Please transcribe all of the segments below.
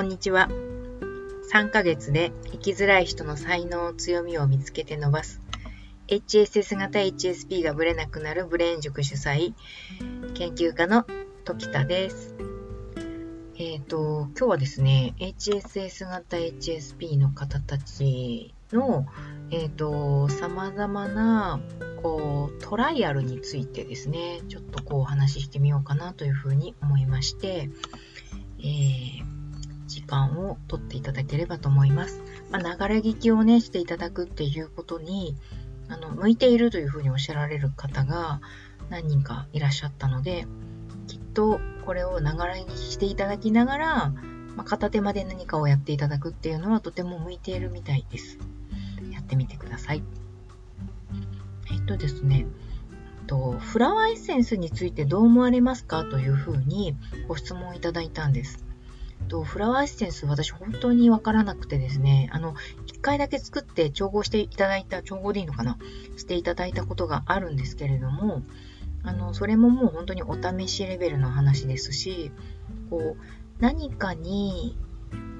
こんにちは。3ヶ月で生きづらい人の才能、強みを見つけて伸ばす。HSS 型 HSP がブレなくなるブレーン塾主催、研究家の時田です。えっ、ー、と、今日はですね、HSS 型 HSP の方たちの、えっ、ー、と、様々な、こう、トライアルについてですね、ちょっとこうお話ししてみようかなというふうに思いまして、えー、時間をとっていただければと思います。まあ、流れ聞きをね、していただくっていうことに、あの、向いているというふうにおっしゃられる方が何人かいらっしゃったので、きっとこれを流れ聞きしていただきながら、まあ、片手間で何かをやっていただくっていうのはとても向いているみたいです。やってみてください。えっとですね、とフラワーエッセンスについてどう思われますかというふうにご質問いただいたんです。とフラワーエッセンス私本当にわからなくてですね、あの、一回だけ作って調合していただいた、調合でいいのかな？していただいたことがあるんですけれども、あの、それももう本当にお試しレベルの話ですし、こう、何かに、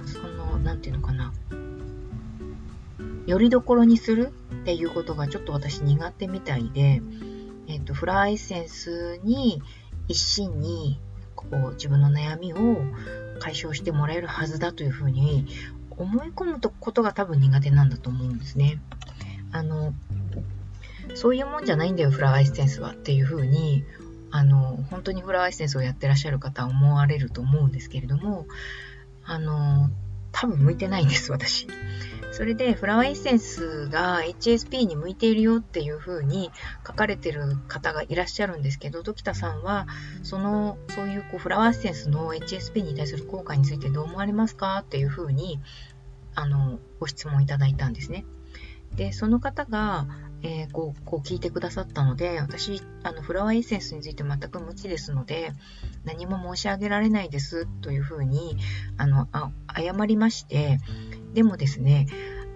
その、なんていうのかな、よりどころにするっていうことがちょっと私苦手みたいで、えっ、と、フラワーエッセンスに一心にこう自分の悩みを解消してもらえるはずだというふうに思い込むことが多分苦手なんだと思うんですね。あの、そういうもんじゃないんだよ、フラワーエッセンスはっていうふうに、あの、本当にフラワーエッセンスをやってらっしゃる方は思われると思うんですけれども、あの、多分向いてないんです、私。それで、フラワーエッセンスが HSP に向いているよっていう風に書かれてる方がいらっしゃるんですけど、時田さんは、その、そういうこうフラワーエッセンスの HSP に対する効果についてどう思われますかっていう風に、あの、ご質問いただいたんですね。で、その方が、えー、こう、こう聞いてくださったので、私、あの、フラワーエッセンスについて全く無知ですので、何も申し上げられないですというふうに、あの、あ謝りまして、でもですね、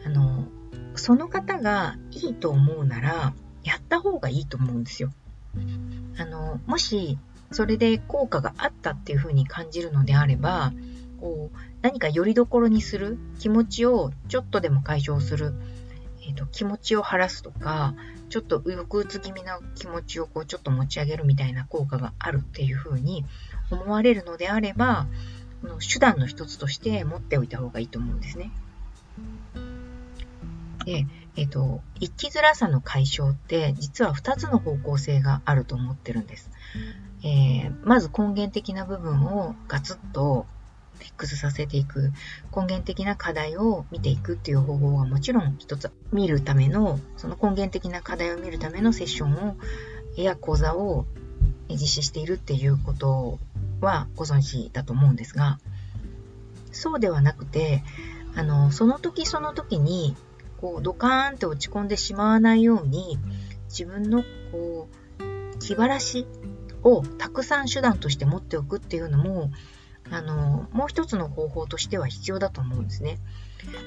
あの、その方がいいと思うなら、やった方がいいと思うんですよ。あの、もし、それで効果があったっていうふうに感じるのであれば、こう、何かよりどころにする、気持ちをちょっとでも解消する、えーと、気持ちを晴らすとか、ちょっと抑うつ気味な気持ちをこうちょっと持ち上げるみたいな効果があるっていうふうに思われるのであれば、手段の一つとして持っておいた方がいいと思うんですね。で、えっ、と、生きづらさの解消って実は2つの方向性があると思ってるんです。えー、まず根源的な部分をガツッとフィックスさせていく、根源的な課題を見ていくっていう方法がもちろん一つ見るための、その根源的な課題を見るためのセッションを、や講座を実施しているっていうことはご存知だと思うんですが、そうではなくて、あの、その時その時に、こう、ドカーンって落ち込んでしまわないように、自分の、こう、気晴らしをたくさん手段として持っておくっていうのも、あの、もう一つの方法としては必要だと思うんですね。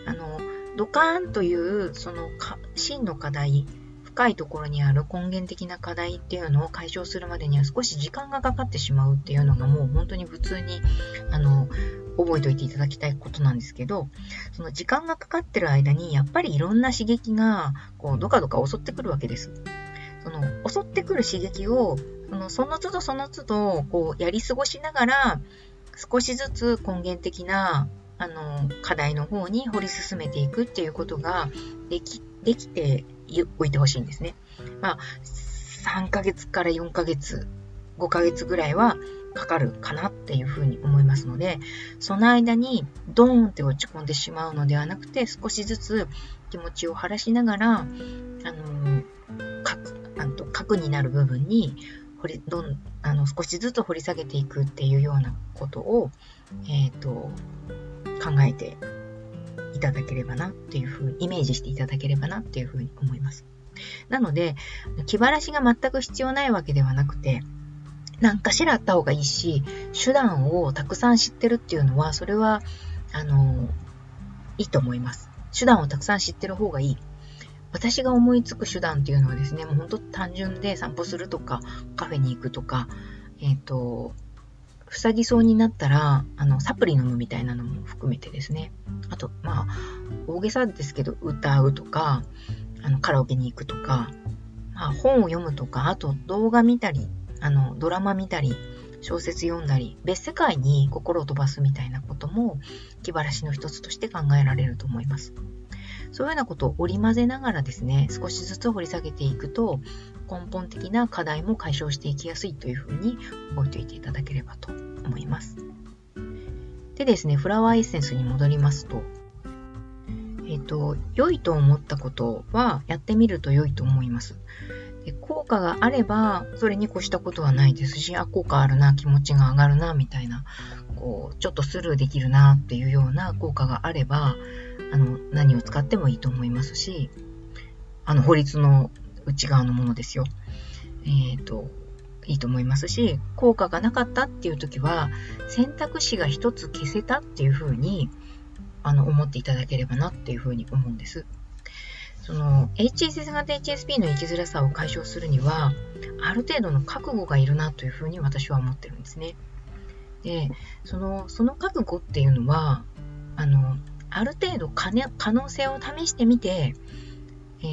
あの、ドカーンという、その、真の課題、深いところにある根源的な課題っていうのを解消するまでには少し時間がかかってしまうっていうのがもう本当に普通に、あの、覚えておいていただきたいことなんですけど、その時間がかかってる間に、やっぱりいろんな刺激が、こう、どかどか襲ってくるわけです。その、襲ってくる刺激を、その、その都度その都度、こう、やり過ごしながら、少しずつ根源的な、あの、課題の方に掘り進めていくっていうことができ、できておいてほしいんですね。まあ、3ヶ月から4ヶ月、5ヶ月ぐらいはかかるかなっていうふうに思いますので、その間にドーンって落ち込んでしまうのではなくて、少しずつ気持ちを晴らしながら、あの、核、あと核になる部分に掘り、どん、あの、少しずつ掘り下げていくっていうようなことを、えっ、ー、と、考えていただければなっていうふうに、イメージしていただければなっていうふうに思います。なので、気晴らしが全く必要ないわけではなくて、何かしらあった方がいいし、手段をたくさん知ってるっていうのは、それは、あの、いいと思います。手段をたくさん知ってる方がいい。私が思いつく手段っていうのはですね、もう本当単純で散歩するとか、カフェに行くとか、えっ、ー、と、塞ぎそうになったら、あの、サプリ飲むみたいなのも含めてですね。あと、まあ、大げさですけど、歌うとか、あの、カラオケに行くとか、まあ、本を読むとか、あと動画見たり、あの、ドラマ見たり、小説読んだり、別世界に心を飛ばすみたいなことも気晴らしの一つとして考えられると思います。そういうようなことを織り交ぜながらですね、少しずつ掘り下げていくと、根本的な課題も解消していきやすいというふうに覚えておいていただければと思います。でですね、フラワーエッセンスに戻りますと、えっ、ー、と、良いと思ったことはやってみると良いと思います。で効果があれば、それに越したことはないですし、あ、効果あるな、気持ちが上がるな、みたいな、こう、ちょっとスルーできるな、っていうような効果があれば、あの、何を使ってもいいと思いますし、あの、法律の内側のものですよ。えっ、ー、と、いいと思いますし、効果がなかったっていう時は、選択肢が一つ消せたっていうふうに、あの、思っていただければなっていうふうに思うんです。その HSS 型 HSP の生きづらさを解消するには、ある程度の覚悟がいるなというふうに私は思ってるんですね。で、その、その覚悟っていうのは、あの、ある程度可能性を試してみて、え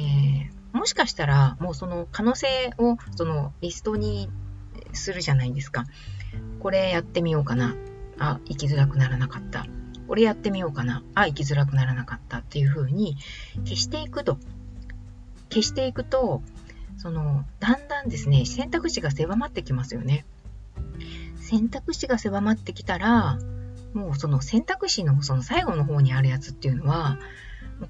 ー、もしかしたらもうその可能性をそのリストにするじゃないですか。これやってみようかな。あ、生きづらくならなかった。これやってみようかな。あ、生きづらくならなかったっていう風に消していくと。消していくと、その、だんだんですね、選択肢が狭まってきますよね。選択肢が狭まってきたら、もうその選択肢のその最後の方にあるやつっていうのは、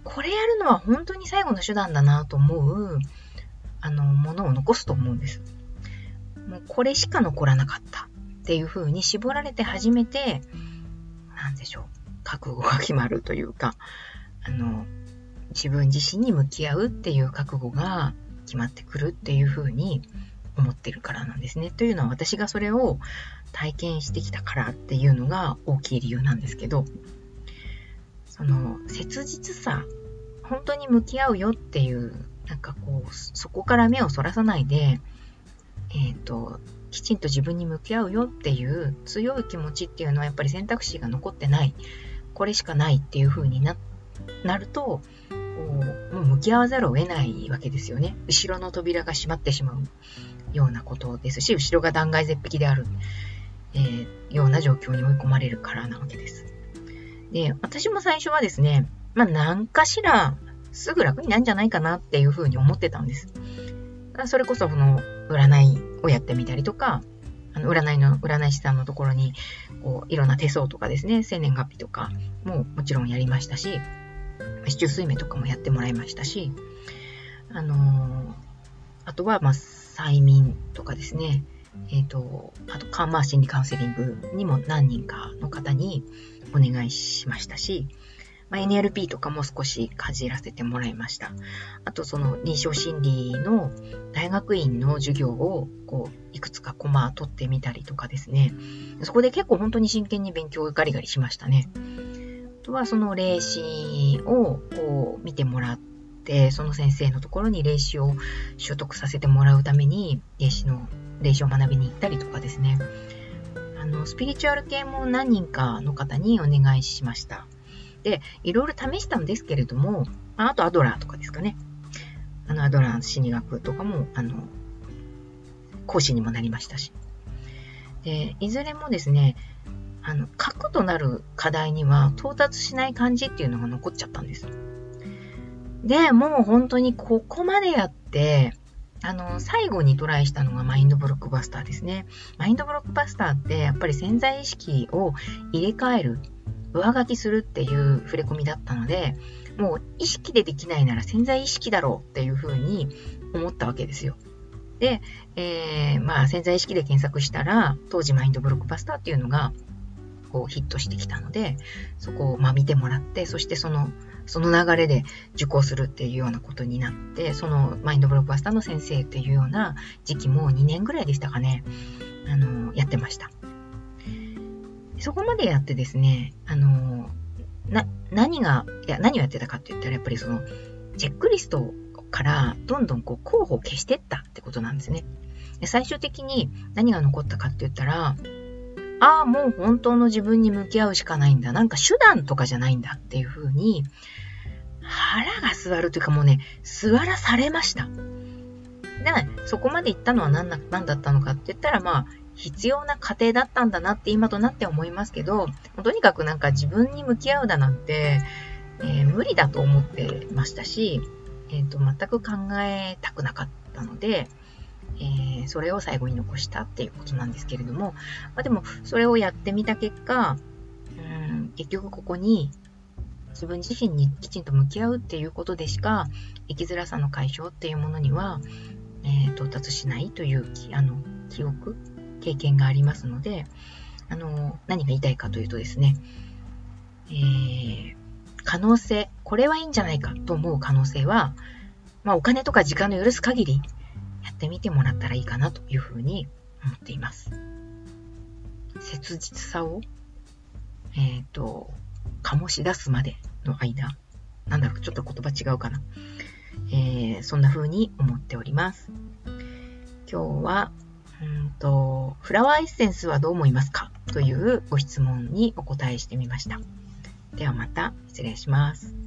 これやるのは本当に最後の手段だなと思う、あの、ものを残すと思うんです。もうこれしか残らなかったっていう風に絞られて初めて、なんでしょう。覚悟が決まるというか、あの、自分自身に向き合うっていう覚悟が決まってくるっていうふうに思ってるからなんですね。というのは私がそれを体験してきたからっていうのが大きい理由なんですけど、その切実さ、本当に向き合うよっていう、なんかこう、そこから目をそらさないで、えっ、ー、と、きちんと自分に向き合うよっていう強い気持ちっていうのはやっぱり選択肢が残ってないこれしかないっていう風にななると、もう向き合わざるを得ないわけですよね。後ろの扉が閉まってしまうようなことですし、後ろが断崖絶壁である、えー、ような状況に追い込まれるからなわけです。で、私も最初はですね、まあ何かしらすぐ楽になるんじゃないかなっていうふうに思ってたんです。それこそその占いをやってみたりとか、あの、占いの、占い師さんのところに、こう、いろんな手相とかですね、生年月日とかももちろんやりましたし、市中水明とかもやってもらいましたし、あのー、あとは、まあ、催眠とかですね、えっ、ー、と、あと、カーマー心理カウンセリングにも何人かの方にお願いしましたし、まあ、NLP とかも少しかじらせてもらいました。あとその臨床心理の大学院の授業をこういくつかコマ取ってみたりとかですね。そこで結構本当に真剣に勉強をガリガリしましたね。あとはその霊視をこう見てもらって、その先生のところに霊視を習得させてもらうために霊視の霊視を学びに行ったりとかですね。あの、スピリチュアル系も何人かの方にお願いしました。で、いろいろ試したんですけれども、あとアドラーとかですかね。あの、アドラーの心理学とかも、あの、講師にもなりましたし。で、いずれもですね、あの、核となる課題には到達しない感じっていうのが残っちゃったんです。で、もう本当にここまでやって、あの、最後にトライしたのがマインドブロックバスターですね。マインドブロックバスターってやっぱり潜在意識を入れ替える上書きするっていう触れ込みだったので、もう意識でできないなら潜在意識だろうっていうふうに思ったわけですよ。で、えー、まあ潜在意識で検索したら、当時マインドブロックバスターっていうのが、こうヒットしてきたので、そこをま見てもらって、そしてその、その流れで受講するっていうようなことになって、そのマインドブロックバスターの先生っていうような時期も2年ぐらいでしたかね、あの、やってました。そこまでやってですね、あの、な、何が、いや、何をやってたかって言ったら、やっぱりその、チェックリストからどんどんこう候補を消してったってことなんですね。で最終的に何が残ったかって言ったら、ああ、もう本当の自分に向き合うしかないんだ。なんか手段とかじゃないんだっていう風に、腹が座るというかもうね、座らされました。で、そこまで行ったのは何だ何だったのかって言ったら、まあ、必要な過程だったんだなって今となって思いますけど、とにかくなんか自分に向き合うだなんて、えー、無理だと思ってましたし、えーと、全く考えたくなかったので、えー、それを最後に残したっていうことなんですけれども、まあ、でもそれをやってみた結果、うん、結局ここに自分自身にきちんと向き合うっていうことでしか生きづらさの解消っていうものには、えー、到達しないというあの記憶経験がありますのであの何が言いたいかというとですね、えー、可能性これはいいんじゃないかと思う可能性は、まあ、お金とか時間の許す限りやってみてもらったらいいかなというふうに思っています。切実さを、えっ、ー、と、醸し出すまでの間、なんだろう、ちょっと言葉違うかな。えー、そんな風に思っております。今日は、と、フラワーエッセンスはどう思いますか？というご質問にお答えしてみました。ではまた失礼します。